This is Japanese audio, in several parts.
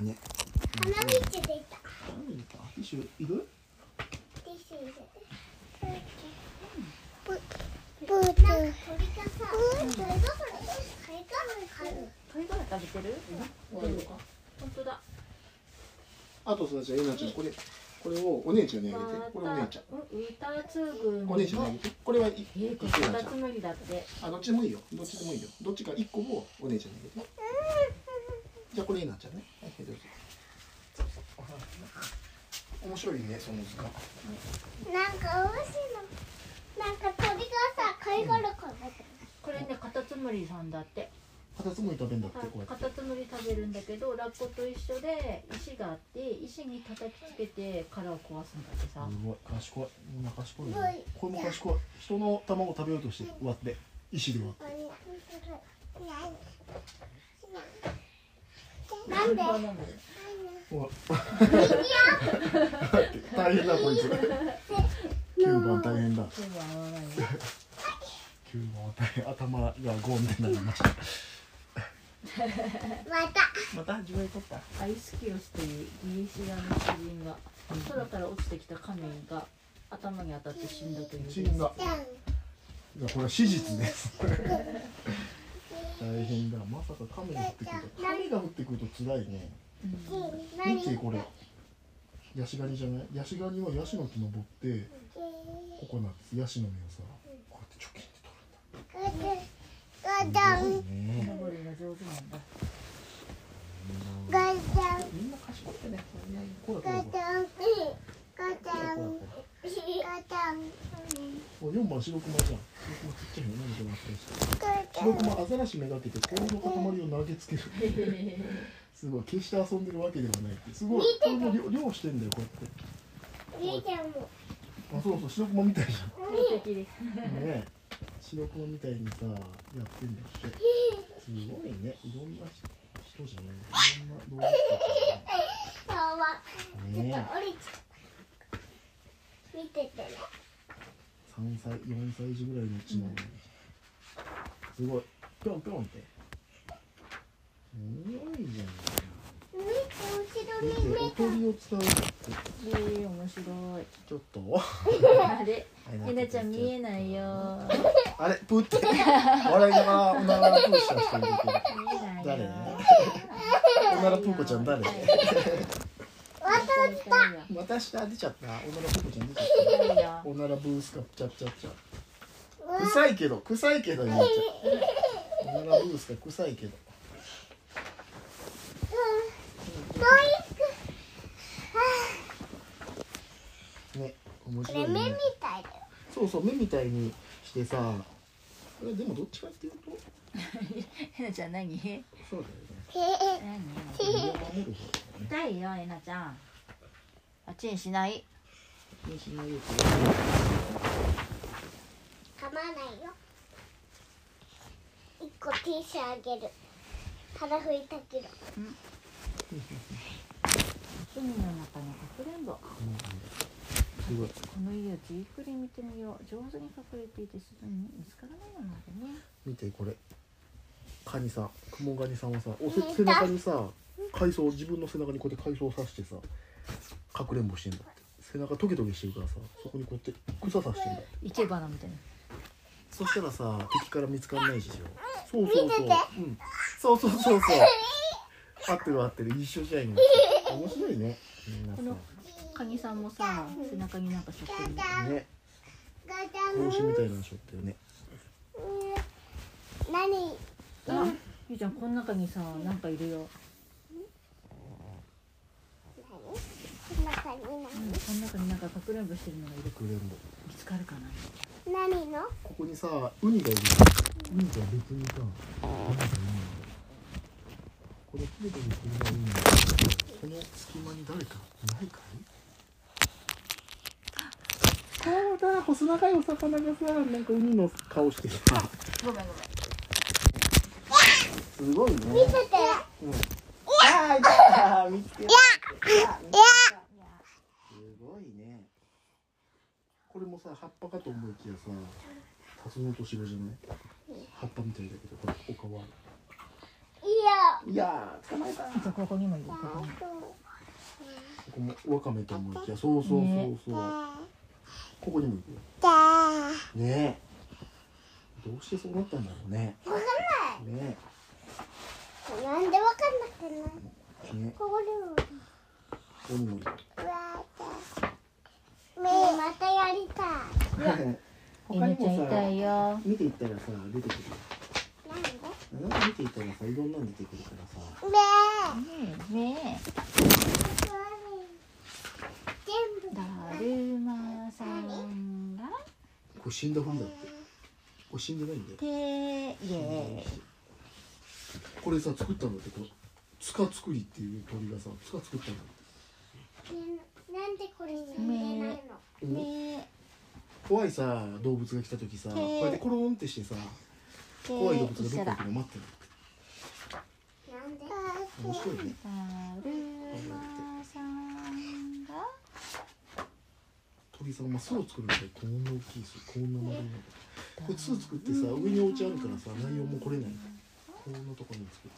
ね。鼻水出た。ティッシュいる？ティッシュ入れてブーツなんか鳥がさ。それがそれ貝殻買う貝殻食べてる。本当だ。あとさじゃあえなちゃんこれこれをお姉ちゃんにあげて。これお姉ちゃん。歌つぐお姉ちゃんにあげて。これは二つ無理だって。あどっちでもいいよ。どっちでもいいよ。どっちか一個をお姉ちゃんにあげて。じゃあこれえなちゃんねはいどうぞ面白いねその図鑑。なんか面白いの。なんか鳥がさ貝殻買うこれねカタツムリさんだって。カタツムリ食べんだってこうやカって。タツムリ食べるんだけどラッコと一緒で石があって石に叩きつけて殻を壊すんだってさ。すごい。賢い。みんな賢いね。これも賢い。人の卵食べようとして割って。石で割って。なんで大変だこいつ。9番大変だ。全部合わないよ9番は大変頭がゴンってなりましたまたまた自分で取った。アイスキロスというギリシアの詩人が空から落ちてきた亀が頭に当たって死んだという。死んだ。いやこれは史実です。大変だ。まさか亀が降ってくると亀が降ってくると辛いねうん。見てこれ。ヤシガニじゃない？ヤシガニはヤシの木登ってココナッツヤシの実をさこうやってチョキって取るんだ。ガチャン。登りが上手なんだ。ガチャン。ン。ガチャン。ンら4番白熊じゃん。白熊ちっちゃいの何これガチャ白熊アザラシめがけて氷の塊を投げつける すごい。決して遊んでるわけではないって。すごい。これも漁漁してんだよこうやって。ンいいじゃんもあそうそう白熊みたいじゃ完璧ですん。ねえ。白熊みたいにさやってんだってすごいね。いろんな人人じゃない。いろんな動物そうはたちね降りちゃった。見ててね。3歳4歳児ぐらいのうちなのにすごい。ぴょんぴょんってすごい。じゃん見て後ろ見ておを使うえー、面白い。ちょっと。あれえなちゃん見えないよあれプーって。笑いながらおならプーした人いるけ誰おならプーコちゃん誰？また下出ちゃった。おならプーコちゃん出ちゃった。おならブースカチャチャチャ臭いけど臭いけどおならブースカ臭いけどね面白いこれ目みねたいだよそうそう目みたいにしてさこれでもどっちかっていうと えなちゃん何？何そうだよね。身を守る方だよね痛いよえなちゃんあっちにしない？妊娠のよく構わないよ一個ティッシュあげる。腹拭いたけど。海の中のかくれんぼ。こすごい。の家をじっくり見てみよう。上手に隠れていてすぐに見つからないのまでね。見てこれカニさんクモガニさんはさおせ背中にさ海藻自分の背中にこうやって海藻を刺してさかくれんぼしてんだって背中トゲトゲしてるからさそこにこうやって草刺してんだって。生け花みたいな。そしたらさ敵から見つかんないでしょ。そうそうそう見ててうんそう。そうそうそう合ってる合ってる。一緒じゃん今面白いね。みんなこのカニさんもさ背中になんかしょってるさね。ガチャン帽子みたいなのしょってるね。うん何？あゆうちゃんこの中にさなんかいるよ。こんな感じうんこの中になんかかくれんぼしてるのがいる。かくれんぼ。見つかるかな？な何の？ここにさウニがいる。ウニとは別にさ何かいるんだよこれトゲトゲしてるのがウニなんだけどこの隙間に誰かいないかい？そうだ細長いお魚がさなんかウニの顔してさごめんごめん。すごいね見せて。うん。あーいた見つけた。すごいねこれもさ葉っぱかと思いきや。さタツノオトシゴじゃない葉っぱみたいだけどほらお顔はいや。いや。ー捕まえたじゃあここにもいるここにもここもワカメと思いきや。そうそうそうそう、ここにも行くよ。ねえ。どうしてそうなったんだろうね。わかんない。ねなんでわかんなくないえねここにもここにもいる。ねまたやりたい他にもさよ見ていったらさ出てくるなんで？なん？か見ていったらさいろんなの出てくるからさ。ねね全部えだるまさんがこれ死んだふりだって。これ死んでないんだよ。てイエこれさ作ったんだってこの塚作りっていう鳥がさ塚作ったんだって。ねなんでこれ死んでないの？怖いさ動物が来た時さこうやってコロンってしてさえ怖い動物がど一緒だ。っか行くの待って。るなんで？面白いねだるまさんが鳥さんまあ巣を作るんだよこんな大きい。巣こんな丸い。のこれ巣作ってさ上にお家あるからさ内容も来れない。こんなとこに作って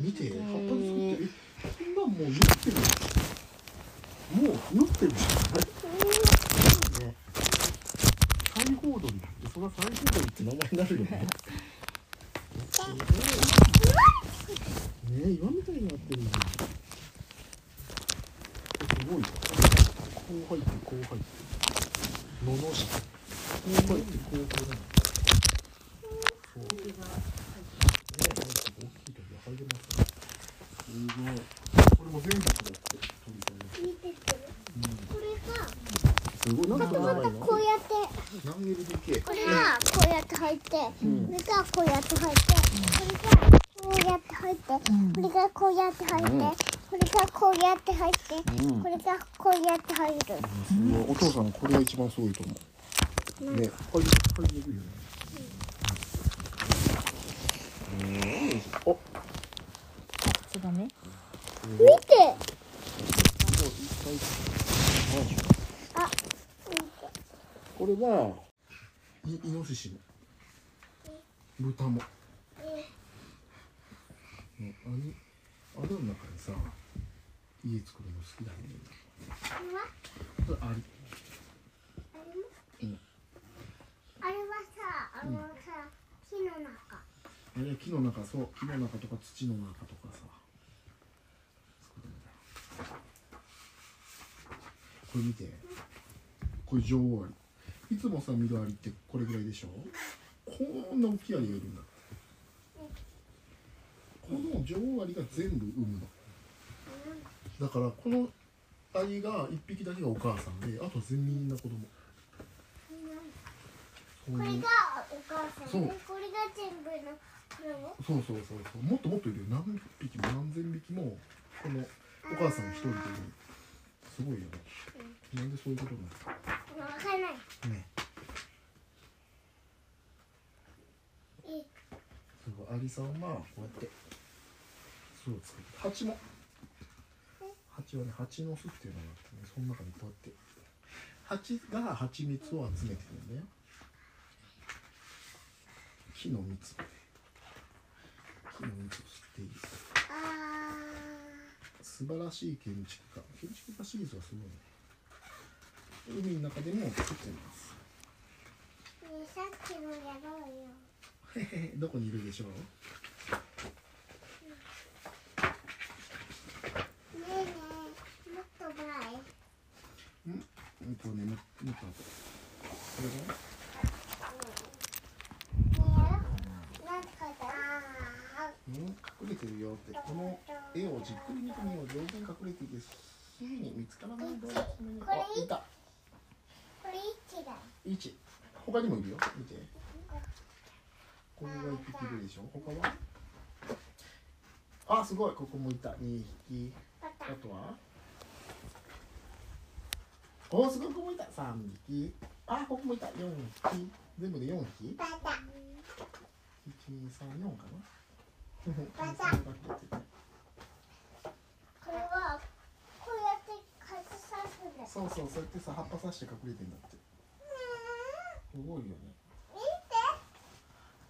見て葉っぱに作ってるえこんなんもう縫ってるもう縫ってるね西郷鳥ってそりゃ西郷鳥って名前になるよねねえ岩みたい。になってるじゃんすごい。う入ってこう入ってののしこう入ってこう入ってそうね入って大きい鳥が入れますねすごいこれも全部だって鳥さんね見ててうんこれがすごいなんでまたまたこうやって何 LDK これがこうやって入ってうんこれがこうやって入ってこれがこうやって入ってこれがこうやって入って。これがこうやって入ってうん。これがこうやって入る。お父さんこれが一番すごいと思う。ね。入り入りにくいよね。うん。あツバメ？見て。あ見て。これはいイノシシも豚も、ね、あれの中にさ家作るの好きだね。あれ？あれはさあのさ木の中。あれ木の中そう。木の中とか土の中とかさ。これ見て。これ女王アリいつもさ見るアリってこれぐらいでしょ？こんな大きいアリがいるんだ。この女王アリが全部産むのだからこのアリが1匹だけがお母さんであと全みんな子供。これがお母さんそう。でこれが全部のこれをそうそうそうそう。もっともっといるよ。何匹も何千匹もこのお母さん一人でいる。すごいよね、なんでそういうことになる？わかん。ないね。え。すごいアリさんはこうやって巣を作って蜂も蜂はね蜂の巣っていうのがあってねその中にこうやって蜂が蜂蜜を集めてるんだよ。木の蜜木の蜜を吸っている。あ素晴らしい建築家。建築家シリーズはすごいね。海の中でも作ってます。ーねえさっきのやろうよ。へへへどこにいるでしょうねえねえもっと前うんとねもっと後これ？がねねえやろうなんて書いてあうん隠れ？てるよってこの絵をじっくり見てみよう上手に隠れ？ていてすぐに見つからない動物のにこれ？あいたこれ？一だ1他にもいるよ見てこれ？が1匹いるでしょ他はあすごいここもいた2匹あとはおすごいここもいた3匹。あここもいた。4匹。全部で4匹？パタ1 2 3 4かな。バタこれはこうやって傘さすんだ。よそうそうそうやってさ葉っぱさして隠れてんだって。すごいよね。見て。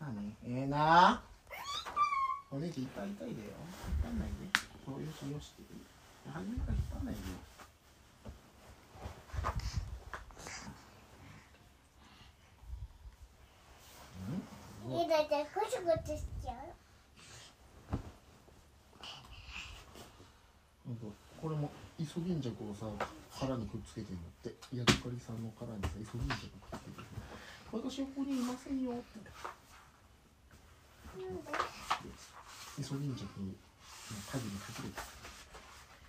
何？ええな。お姉ちゃん痛い痛いだよ。引っ張んないで。こうよしよし初めから引っ張んないでよいいだってゴシゴシしちゃうこれもイソギンジャクをさ殻にくっつけてんだってヤドカリさんの殻にさイソギンジャクくっつけてる私はここにいませんよってなんでイソギンジャクの影に隠れて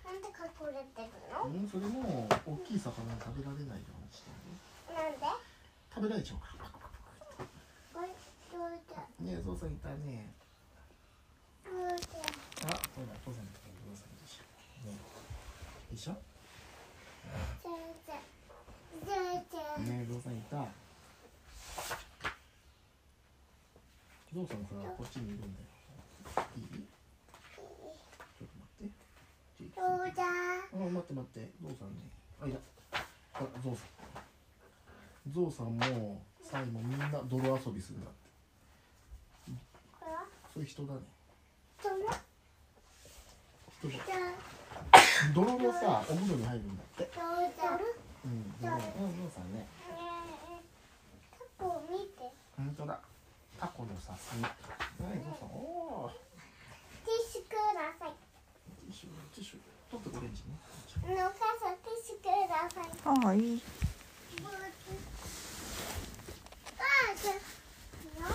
なんで隠れてるの？うんそれも大きい魚に食べられないようにしてるなんで？食べられちゃうからパクパクパクこれどうだねえゾウさんいたね。どうだあほら父さんとかゾウさんでしょねでしょねえゾウさんいた。ゾウさんさこっちにいるんだよ。いい？ちょっと待って。うだあ待って待って。ゾウさんね。あいた。あゾウさん。ゾウさんもサイもみんな泥遊びするんだってそういう人だね。人だじゃ泥のさお風呂に入るんだって。どうだうん。泥う？んゾウさんね。タコ見て。本当だ。タコのさすねはいゾウさんおおティッシュください。ティッシュティッシュ。取ってオレンジね。お母さんティッシュください。ああいいブーツあじゃなん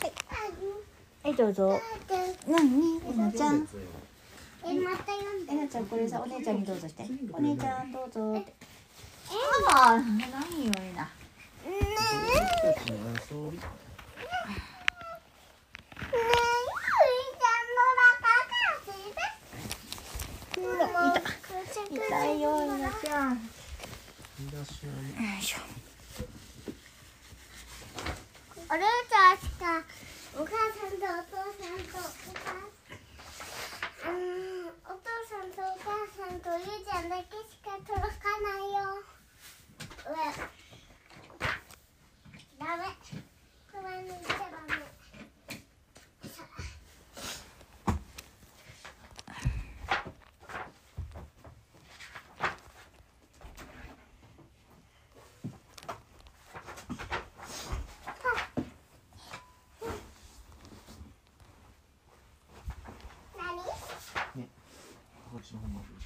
であはいどうぞ。だって何？えなちゃん。えまた読んで。えなちゃんこれさお姉ちゃんにどうぞして。お姉ちゃんどうぞって。えああ何よえな痛いよえなちゃん。よいらっしゃい。いしょ。お姉ちゃんしかお母さんとお父さんとお母さんうんお父さんとお母さんとゆうちゃんだけしか届かないよ上ダメこれ抜いちゃダメ何こっちの方まで読むかなじゃじゃんはい動物たち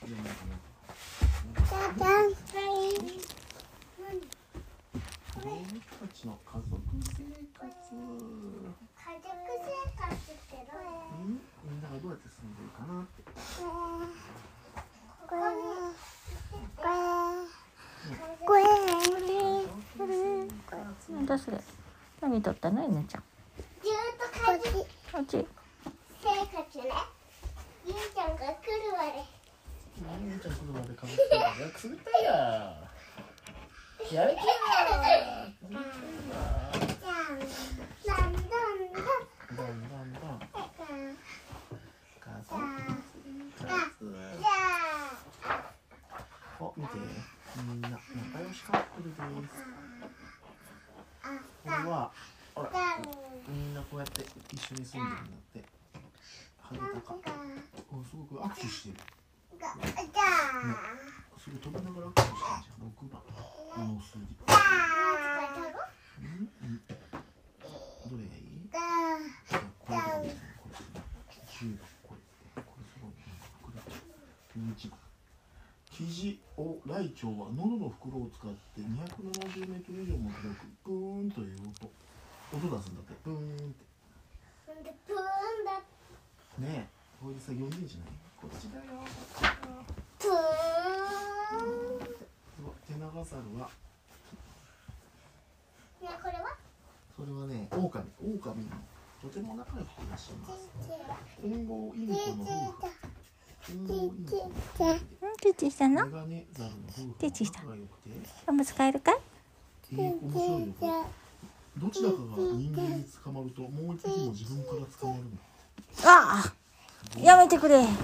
の家族生活家族生活ってどううんみんながどうやって住んでるかなってこれこれなんだそれ何取ったのちゃん。ずっと家族こっち生活ねゆうちゃんが来るわねみーちゃん来るまでかぶってたんだんだんだんどんどんどんだん家族じゃ生活あお見てみんな仲良しカップルですこれはほらだんみんなこうやって一緒に住んでるんだってハグとかおすごく握手してるがだすごい飛びながら握手してるじゃん。6番この数字うん。どれがいいだじゃあこれがいいこれ10番これこれすごいねこれ11番生地をライチョウは喉の袋を使って270メートル以上も届くプーンという音音出すん。だってプーンってなん。でプーンだねえこれでさ呼ん。でん。じゃないこっちだよプーテナガザルはねこれはそれはねオオカミオオカミとても仲良くいらっしゃいますコンゴインコの？夫婦コンゴインコティチした？のテチした仲が良くておむつ替えるかいどちらかが人間に捕まるともう一匹も自分から捕まるんだああやめてくれ。誰が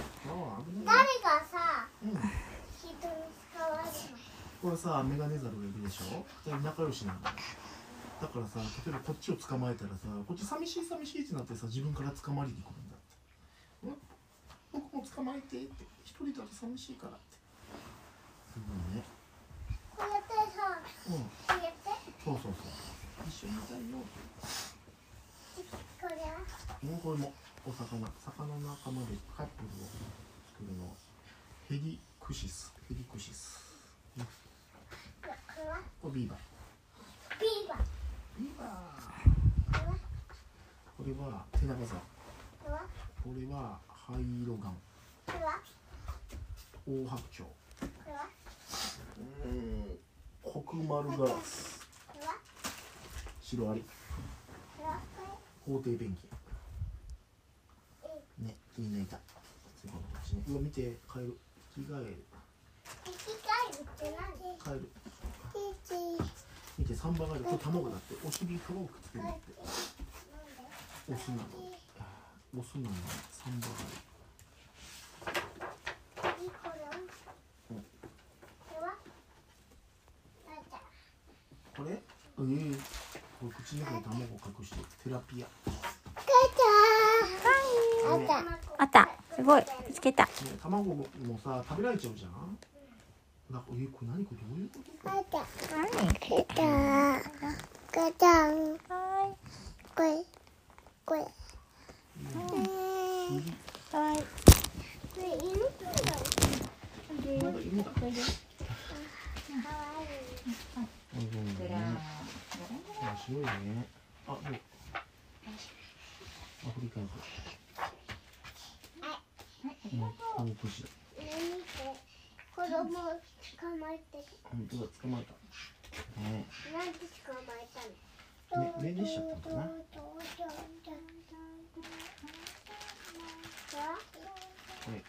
さうん人に使われるこれさメガネザルがいるでしょ？仲良しなんだ。よだからさ例えばこっちを捕まえたらさこっち寂しい寂しいってなってさ自分から捕まりに来るんだって。捕まえてって。一人だと寂しいからって。すごいね。こうやってさうん。こうやって。そうそうそう。一緒にいたいよこれは？もうこれもお魚魚の仲間でカップルを作るのヘリクシス。ヘリクシス。ねこれビーバー。ビーバー。ビーバこれはー。これはテナガザ。これはこれはハイイロガン。これはオオハクチョウこれはうんコクマルガラスこれはシロアリコウテイペンギンねみんないたすごいこっちね。うわ見てカエル。着替える生き返るって何？カエル。生き見てサンバガエル。これ卵だって。お尻とくっつけるって。オスなの。オスなの。サンバガエル。いいこれええこれ口の中に卵隠してテラピア、ね、あった。あったすごい。見つけた。卵もさ食べられちゃうじゃん。だからえこれ何？これどういうこと？あった。はこれこれはいこれ犬だ犬だい面白いねあもうアフリカンズもうもう年だ子供捕まえて。本当だ捕まえた。ね。なんで捕まえたの？ねねねしちゃったのかな？これ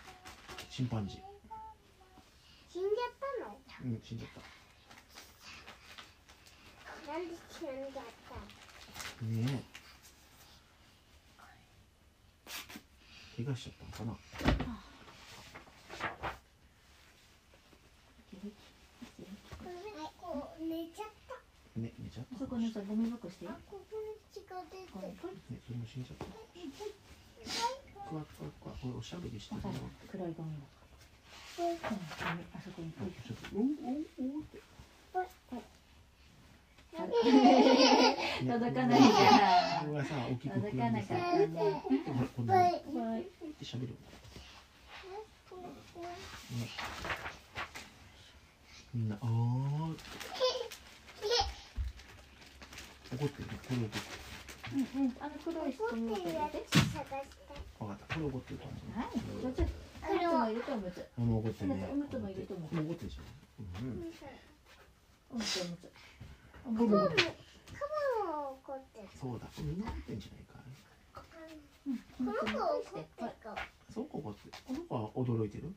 チンパンジー死んじゃったのうん死んじゃったなんで死んじゃったねえ怪我しちゃったのかなはいこう寝ちゃったね寝ちゃったそこにさゴミ箱してあここに血が出てる。ねそれも死んじゃったクワクワクワこれおしゃべりしてるの。黒い。ゴミ箱うんあそこにて届かないからこれはさ大きく届かなかったこねんこんなはいはいって喋るんだねみんなあーって怒ってるこれ怒ってうん。うん。あの黒い怒ってるやミ箱入れてつ探した分かったこれ怒ってると思うはいそっちあの人もいると思うつあもう怒ってるねおむつもいると思う怒ってるじゃん。うん。おむつおむつカモも怒ってるそうだみん。な怒ってん。じゃないかうん。この子怒ってる子そうここってこの子は驚いてる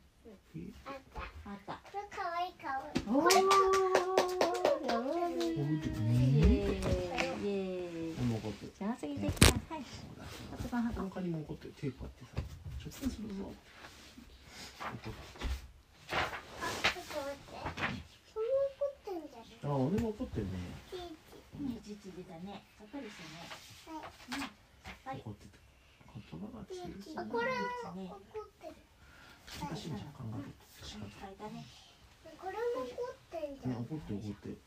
あったあったこれかわいいかわいいこの怒ってる上手にできたはい骨盤箱他にも怒ってる手こうやってさ直接するぞ怒ってあちょっと待って。そんな怒ってんじゃんあ俺も怒ってるねチーうん実技だねさっぱりしてね。チはい。うんさっぱり怒ってた言葉がチ通じないこれも怒ってる難しいんじゃん考えると仕方いっぱいだねこれも怒ってんじゃんね怒ってる。怒ってる。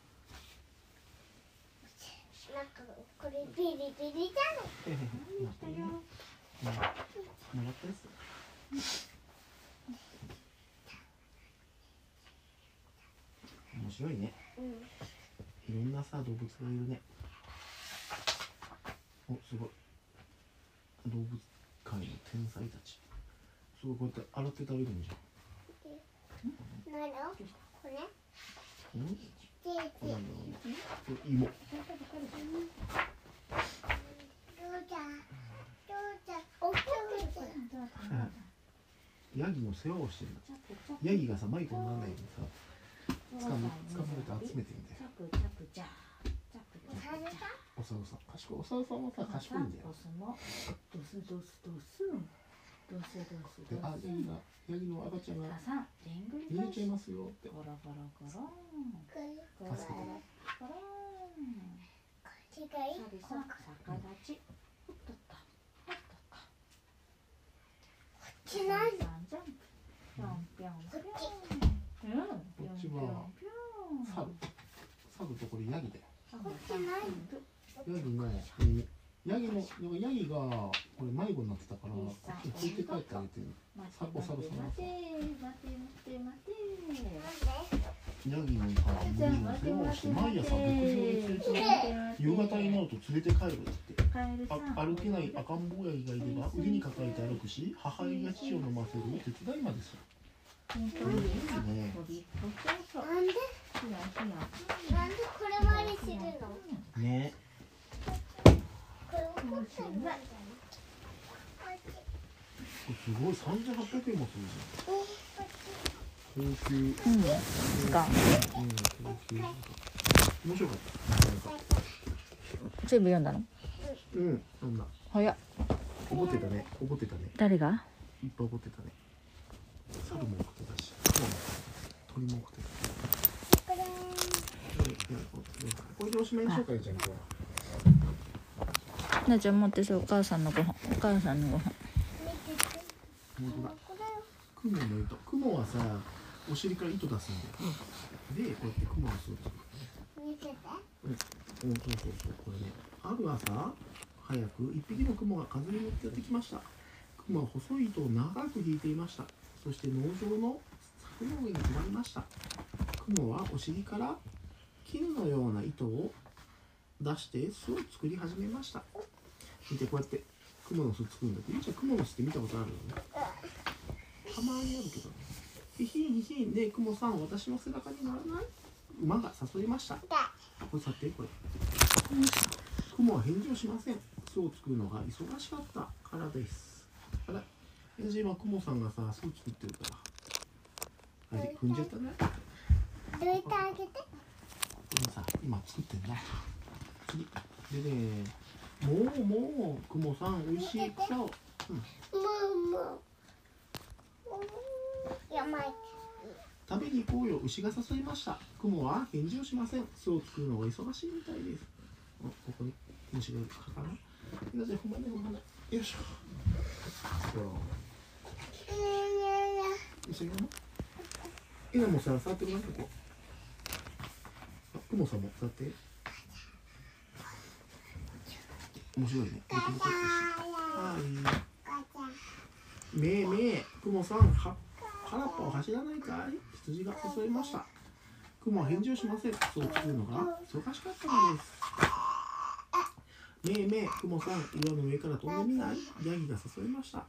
なんかこれビリビリじゃない面白いね。うんいろんなさ動物がいるね。おすごい。動物界の天才たち。すごいこうやって洗って食べるんじゃ何のこれ。んうん。チこれーチーなんだろうねこれ芋どうじゃどうじゃ怒ってるヤギの世話をしてる。んだヤギがさ迷子にならないようにさ捕ま捕まえて集めてんだよおさるさん。賢いおさるさんはさ賢いんだよ。オスもドスドスドスンドスドスドであスヤギがヤギの赤ちゃんが逃げちゃいますよ。って。ゴロゴロゴロン。助けて。ゴロン違いサリさん逆立ちほっとったほっとったち。何サリさんジャンプぴょんぴょんこっちはぴょんぴょん猿猿とこれヤギだよ。ヤギの耳ヤギのヤギがこれ迷子になってたからこっちに置いて帰ってあげてる。待さお猿さんて待て待て。待て待ヤギなんかて無理を世話して毎朝牧場に連れて夕方になると連れて帰るって歩けない赤ん坊ヤギがいれば腕に抱えて歩くし母親が乳を飲ませる手伝いまでする本当いいにねなんでひやひやなんでこれまでするの？ね。これ怒ってる。んじゃない。こっちすごい3800円もするじゃんうん。うん。面白かった全部読ん。だのうん。そん。な早っ怒ってたね怒ってたね誰がいっぱい怒ってたね猿も怒ってたし鳥も怒ってたこれうん。うん。これでおしまいにしようかよちゃん。なちゃん。持ってそうお母さん。のご飯お母さん。のご飯本当だ雲の糸雲はさお尻から糸出すんだよでこうやって。雲をする見ててうんそうそうそう。これね。ある朝早く一匹の雲が風に乗ってやってきました。雲は細い糸を長く引いていました。そして農場の柵の上に止まりました。雲はお尻から絹のような糸を出して巣を作り始めました。見てこうやって雲の巣作るんだけどゆうちゃん雲の巣って見たことあるよね。たまにあるけどねひひんひひんねえ雲さん私の背中に乗らない？馬が誘いました。だ。これさてこれ。雲は返事をしません。巣を作るのが忙しかった。からです。あらじゃ今雲さんがさ巣作ってるから。あれ踏んじゃったね。どいてあげて？今さ今作ってんだ次。でねもうもう雲さん美味しい。草をもうもういやまい食べに行こうよ。牛が誘いました。雲は返事をしません。巣を作るのが忙しいみたいです。あここに。虫がいるかかな。じゃあほんまねほんまねよいしょ。そう一緒にやろうえなもさ触ってごらんここ。あ雲さんも触って。面白いね。はいめえめえ雲さんは原っぱを走らないかい？羊が誘いました。雲は返事をしません。そう作るのが忙しかったのです。めえめえ雲さん岩の上から飛んでみない？ヤギが誘いました。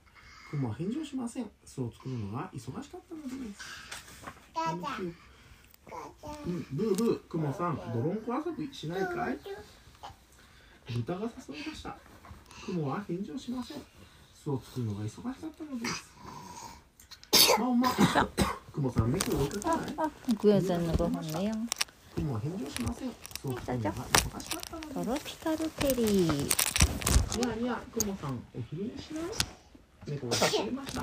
雲は返事をしません。巣を作るのが忙しかったのです。うんブーブー雲さん泥んこ遊びしないかい？豚が誘いました。雲は返事をしません。巣を作るのが忙しかったのです雲さん猫を追いかけないあグヤちゃん。のご飯ねよ雲は返事をしません。巣を作るのが忙しかったのですトロピカルテリー。いやいや、くもさん、お昼寝しました。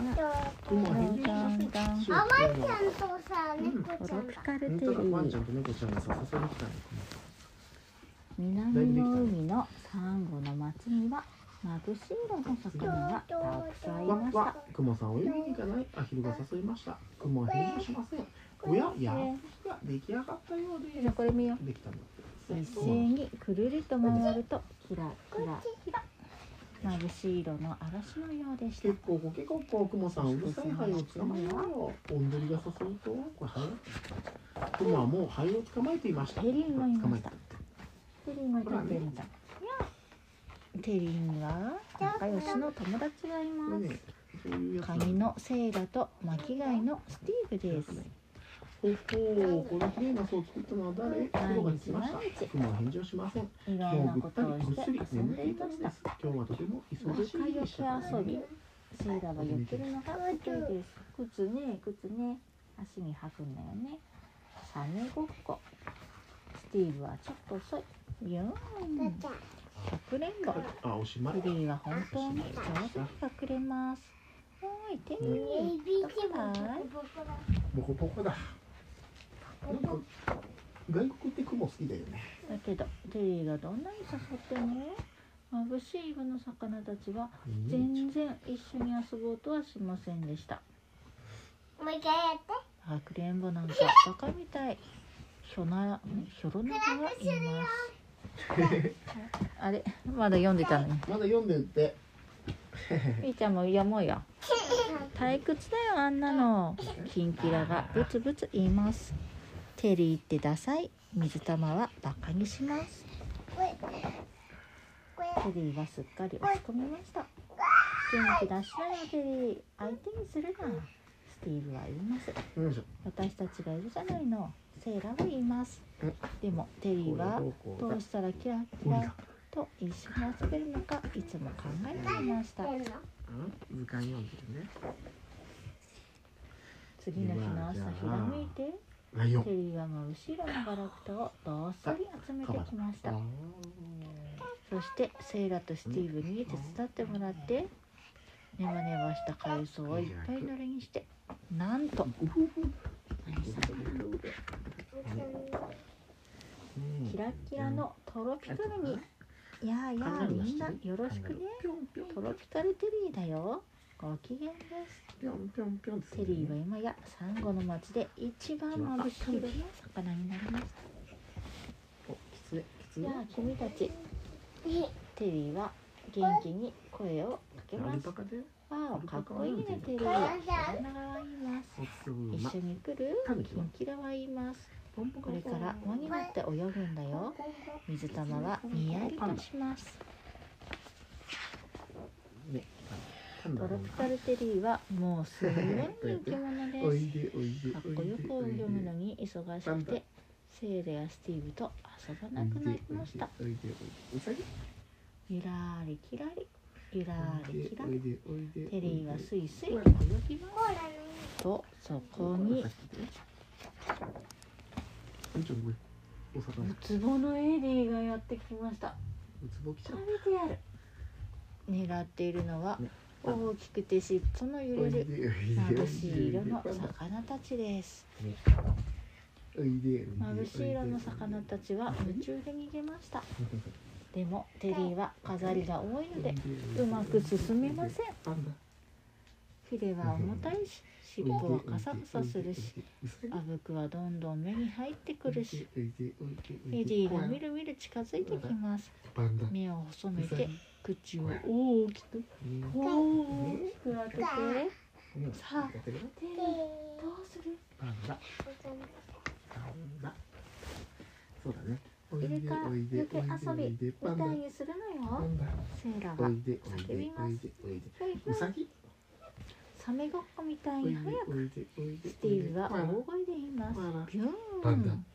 くもは返事をしまん。ちゃん。とさ猫ちゃん。だロピカルテリ本当だ、ワンちゃー。ん。と猫ちゃん。がさ、誘いに来たね。南の海のサンゴの町には眩しい色の魚がたくさんいましたくもさん、泳ぎに行かない？アヒルが誘いました。くもは返事をしません。おや、やっが出来上がったようでじゃあこれ見よできたんだ一斉にくるりと回るとキラキラキラ眩しい色の嵐のようでした結構コケコッコーくもさんうるさいハエを捕まえよう。おんどりが誘うと、これハエ。くもはもうハエを捕まえていました。テリンがいました捕まえた。テリンがいたテリンちゃんテリンは仲良しの友達がいこます。カニのセイラと巻貝のスティーブです。ほほう、この綺麗な巣を作ったのは誰？雲が来ましたは返事をしません。い。今日はとても忙しい日でした。遊びセイラは言ってるのが得意です。靴ね靴ね。足に履くんだよね。サメごっこ。スティーブはちょっと遅い。ビューかくれんぼ。あ、おしまい。テリーは本当に。上手に隠れます。おいテリー ABC どこだいボコボコだ。外国って雲好きだよね。だけどテリーがどんなに誘っても眩しい色の魚たちは全然一緒に遊ぼうとはしませんでした。もう一回やって。かくれんぼなんかバカみたい。ひょなひょろながはいます あれまだ読んでたのに。まだ読んでるって。みーちゃんも読もうよ。退屈だよあんなの。キンキラが。ブツブツ言います。テリーってダサい。水玉はバカにします。テリーはすっかり落ち込みました。元気出しなよテリー。相手にするな。スティーブは言います。私たちがいるじゃないのセイラは言います。うんでもテリーはどうしたらキラキラと一緒に遊べるのかいつも考えていました。図鑑読んでるね。次の日の朝ひらめいてテリーは真後ろのガラクタをどっさり集めてきました。あそしてセイラとスティーブに手伝ってもらってネバネバした海藻をいっぱい乗りにしてなんと。キラッキラのトロピカルに「やあやあみんなよろしくね。トロピカルテリーだよ。ご機嫌です。テリーは今やサンゴの町で一番眩しい色の魚になりました。やあ君たち。テリーは元気に声をかけアますわあかっこいいねテリー一緒に来る？キンキラは言います。これから輪になって泳ぐんだよ。水玉はにやりとします。トロピカルテリーはもうす。ごい人気者おで。すかっこよく泳ぐのに忙しくてセイラやスティーブと遊ばなくなりました。おいでおいでうさぎゆらーりきらりゆらーりきらりおいでおいでテリーはスイスイ泳ぎますとそこにウツボのエディがやってきました食うべてやる。狙っている。のはね大きくて尻尾の揺れる。眩しい色の魚たちです眩しい色の魚たちは夢中で逃げましたでもテリーは飾りが多いのでうまく進めません。パンダヒレは重たいし尻尾はカサカサするしあぶくはどんどん目に入ってくるしエディがみるみる近づいてきます。目を細めて口を大きく大きく開けてさあテリーどうする？パンダパンダそうだね。イルカおいで抜け遊びみたいにするのよ。セーラが叫びます。おいでおいで。ふいふいうさぎサメごっこみたいに早く。スティーブは大声で言います。ビュパンダ。ーン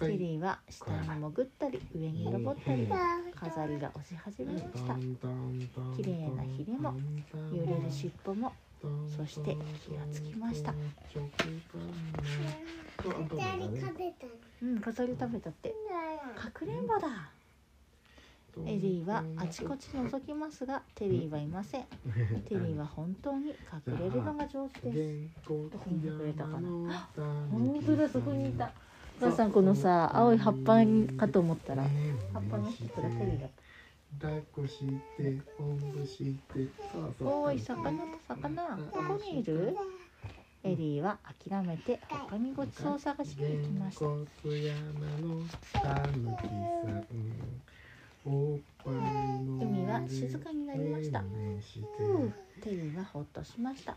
テリーは下に潜ったり上に登ったり飾りが押し始めました。綺麗なヒレも揺れる尻尾もそして気がつきました。二人食べたのうん飾り食べたって。かくれんぼだ。エリーはあちこち覗きますがテリーはいません。テリーは本当に隠れるのが上手です。どこに隠れたかな本当だそこにいた。お母さんこのさ青い葉っぱかと思ったら葉っぱの人これテリーだっ抱っこしておんぶしてそうそう。たおい魚と魚。どこにいる？エリーは諦めて他にごちそう探しに行きました。海は静かになりましたテリーはほっとしました。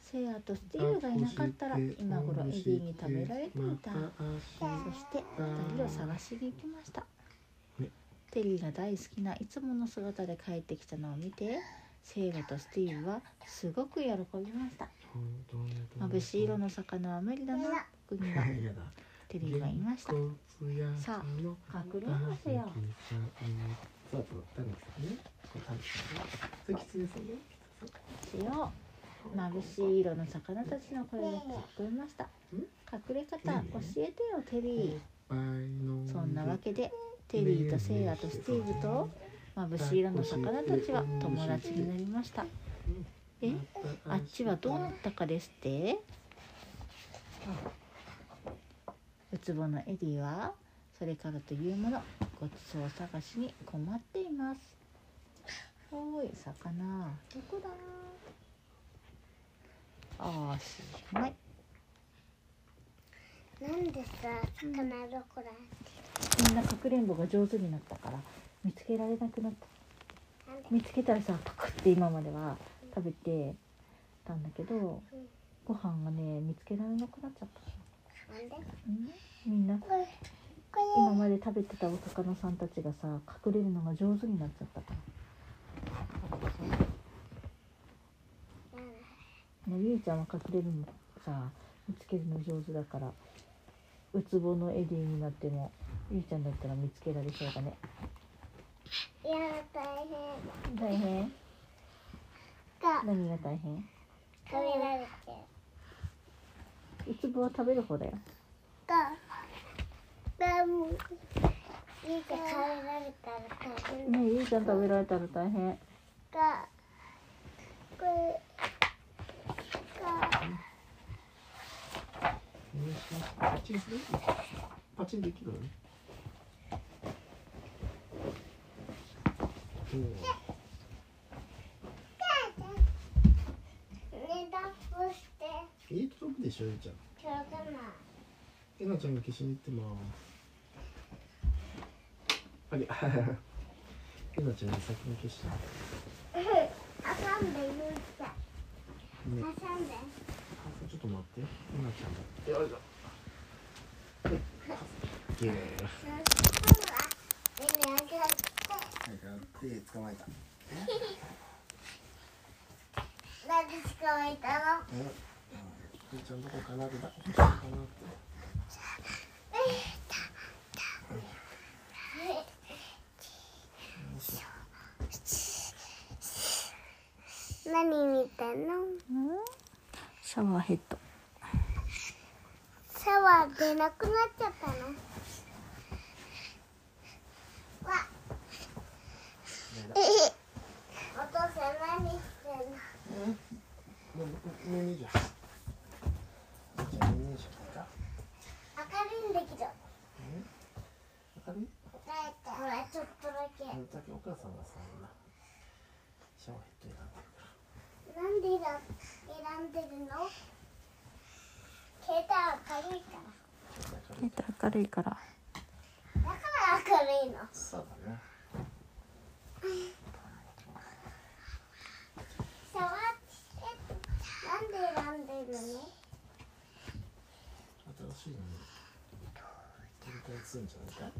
セイヤとスティーブがいなかったら今頃エディに食べられていた。そして二人を探しに行きました。ね。テリーが大好きないつもの姿で帰ってきたのを見てセイラとスティーブはすごく喜びました。眩しい色の魚は無理だな。僕にはテリーは言いました。さあ隠れますよ。眩しい色の魚たちの声が聞こえました。隠れ方教えてよテリーそんなわけでテリーとセイラとスティーブと眩しい色の魚たちは友達になりました。え？あっちはどうなったかですって？ウツボのエディは？それからというものごちそう探しに困っています。おーい魚。どこだ？あおしまい。なんでさ魚どこだみんなかくれんぼが上手になったから見つけられなくなった。見つけたらさパクって今までは食べてたんだけどご飯がね見つけられなくなっちゃった。なんで？うん？みんな。今まで食べてたお魚さんたちがさ隠れるのが上手になっちゃったから。ねゆいちゃんは隠れるのさ見つけるの上手だから。ウツボのエディになってもゆいちゃんだったら見つけられそうだね大変？が。何が大変？食べられてウツボは食べる方だよ。が。がもういいか食べられたら大変。ねゆいちゃん食べられたら大変。が。これ。が。パチンする？パチンできるよね。ねだっこしてえー、届くでしょゆいちゃん。ちょうどな。えなちゃんが消しに行って。ますあれえなちゃんが先に消した挟んでゆうちゃん。ね挟んで。ちょっと待って。えなちゃんがよいしょはいイエー手捕まえた。なんで捕まえたの？え？ちゃんどこかなってこかなって何見てんの？シャワーヘッド。シャワー出なくなっちゃったの？わ。お父さん何してんの？もう耳じゃじゃあ耳じゃか明る？いんだけど明る？いほらちょっとだけ。だけお母さんがさ今シャワーヘッド選んでる。かなんで選んでるの？携帯明るいから。ら明るい明るいから。だから明るいの。そうだね。シャワーなんで選んでるの新しいのに取り替えするんじゃないか。ね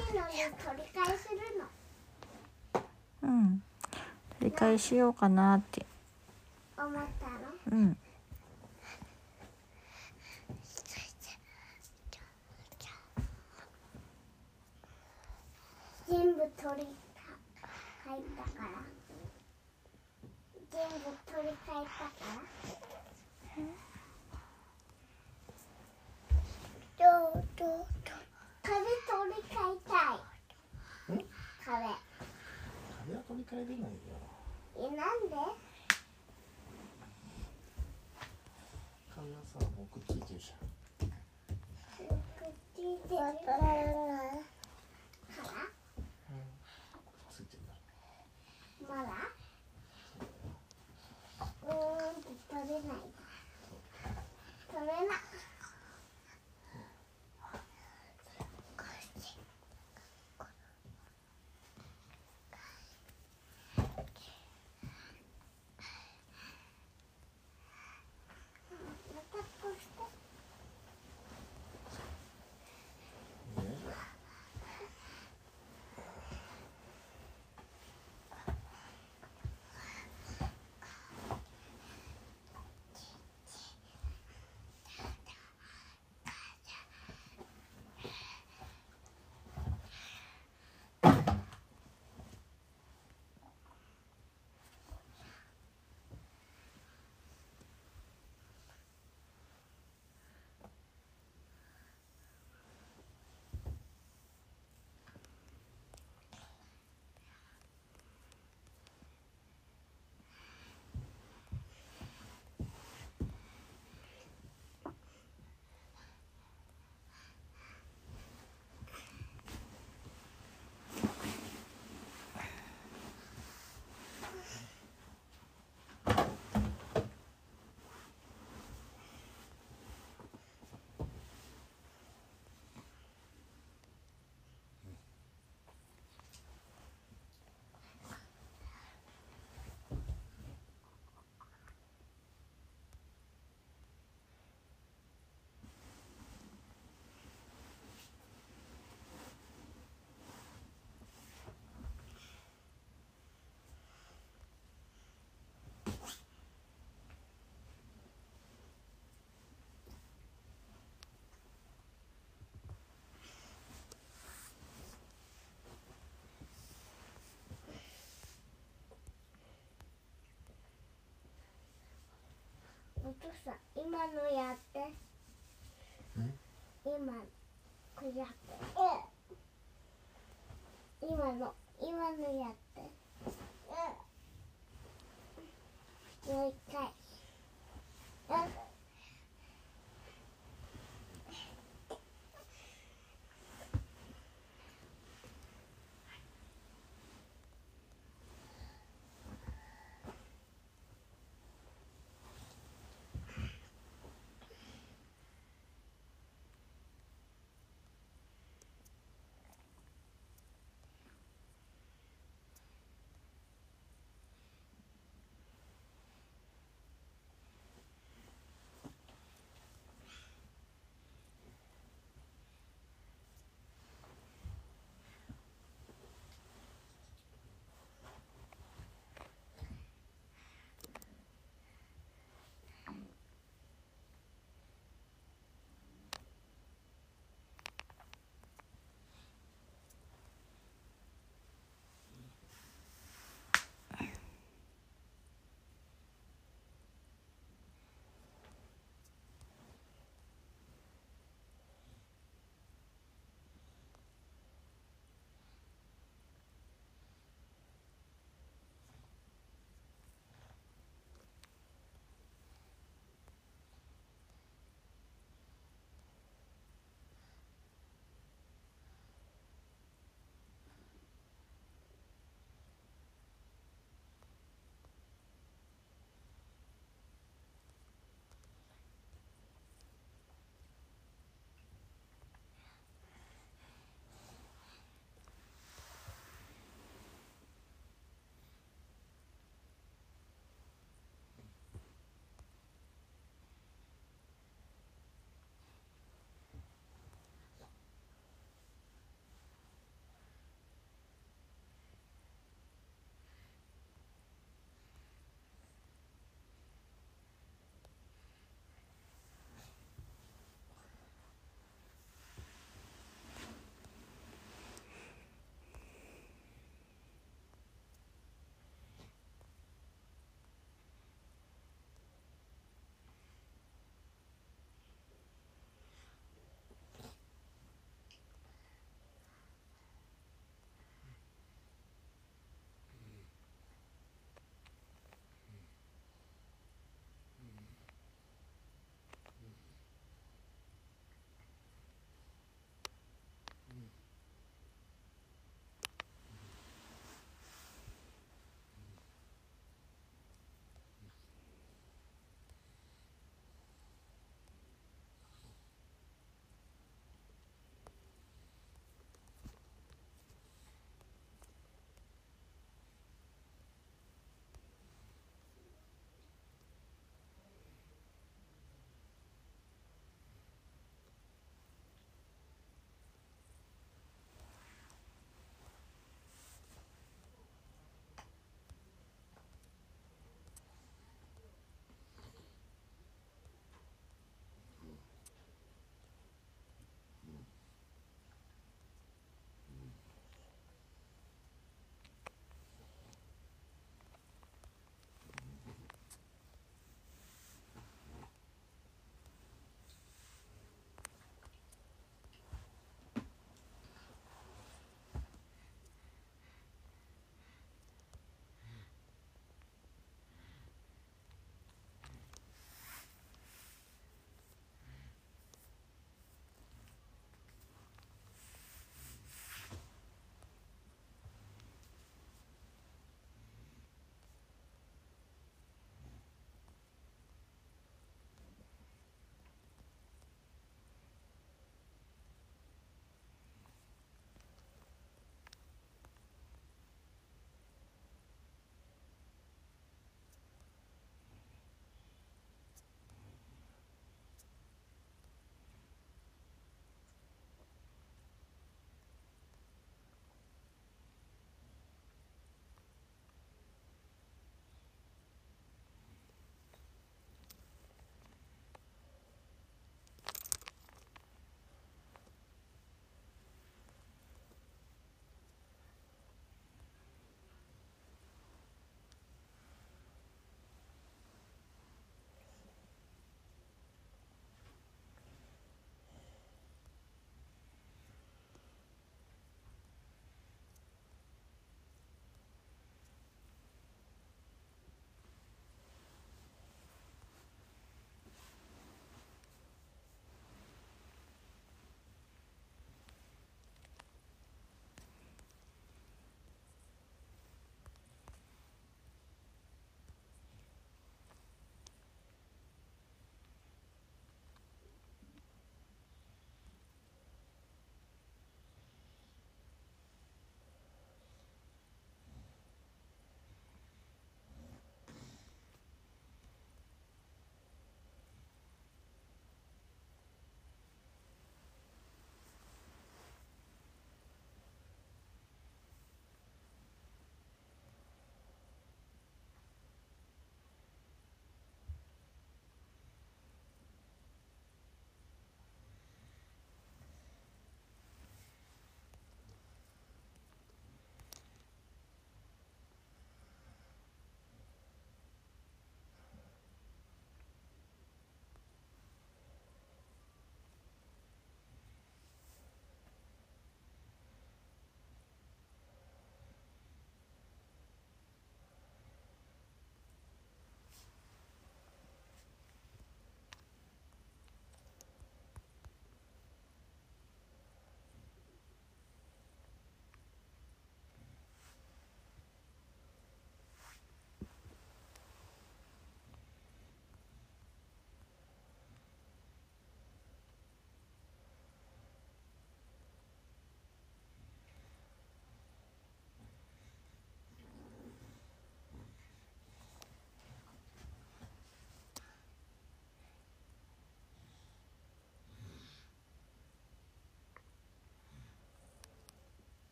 新しいのに取り替えするの。うん。取り替えしようかなって。思ったの？うん全部取り替えたから全部取り替えたからどうどうどう壁取り替えたいん壁壁は取り替えれないよえなんで？さくっついてるじゃん父さん今のやって。今こやって。今の今のやって。もう一回。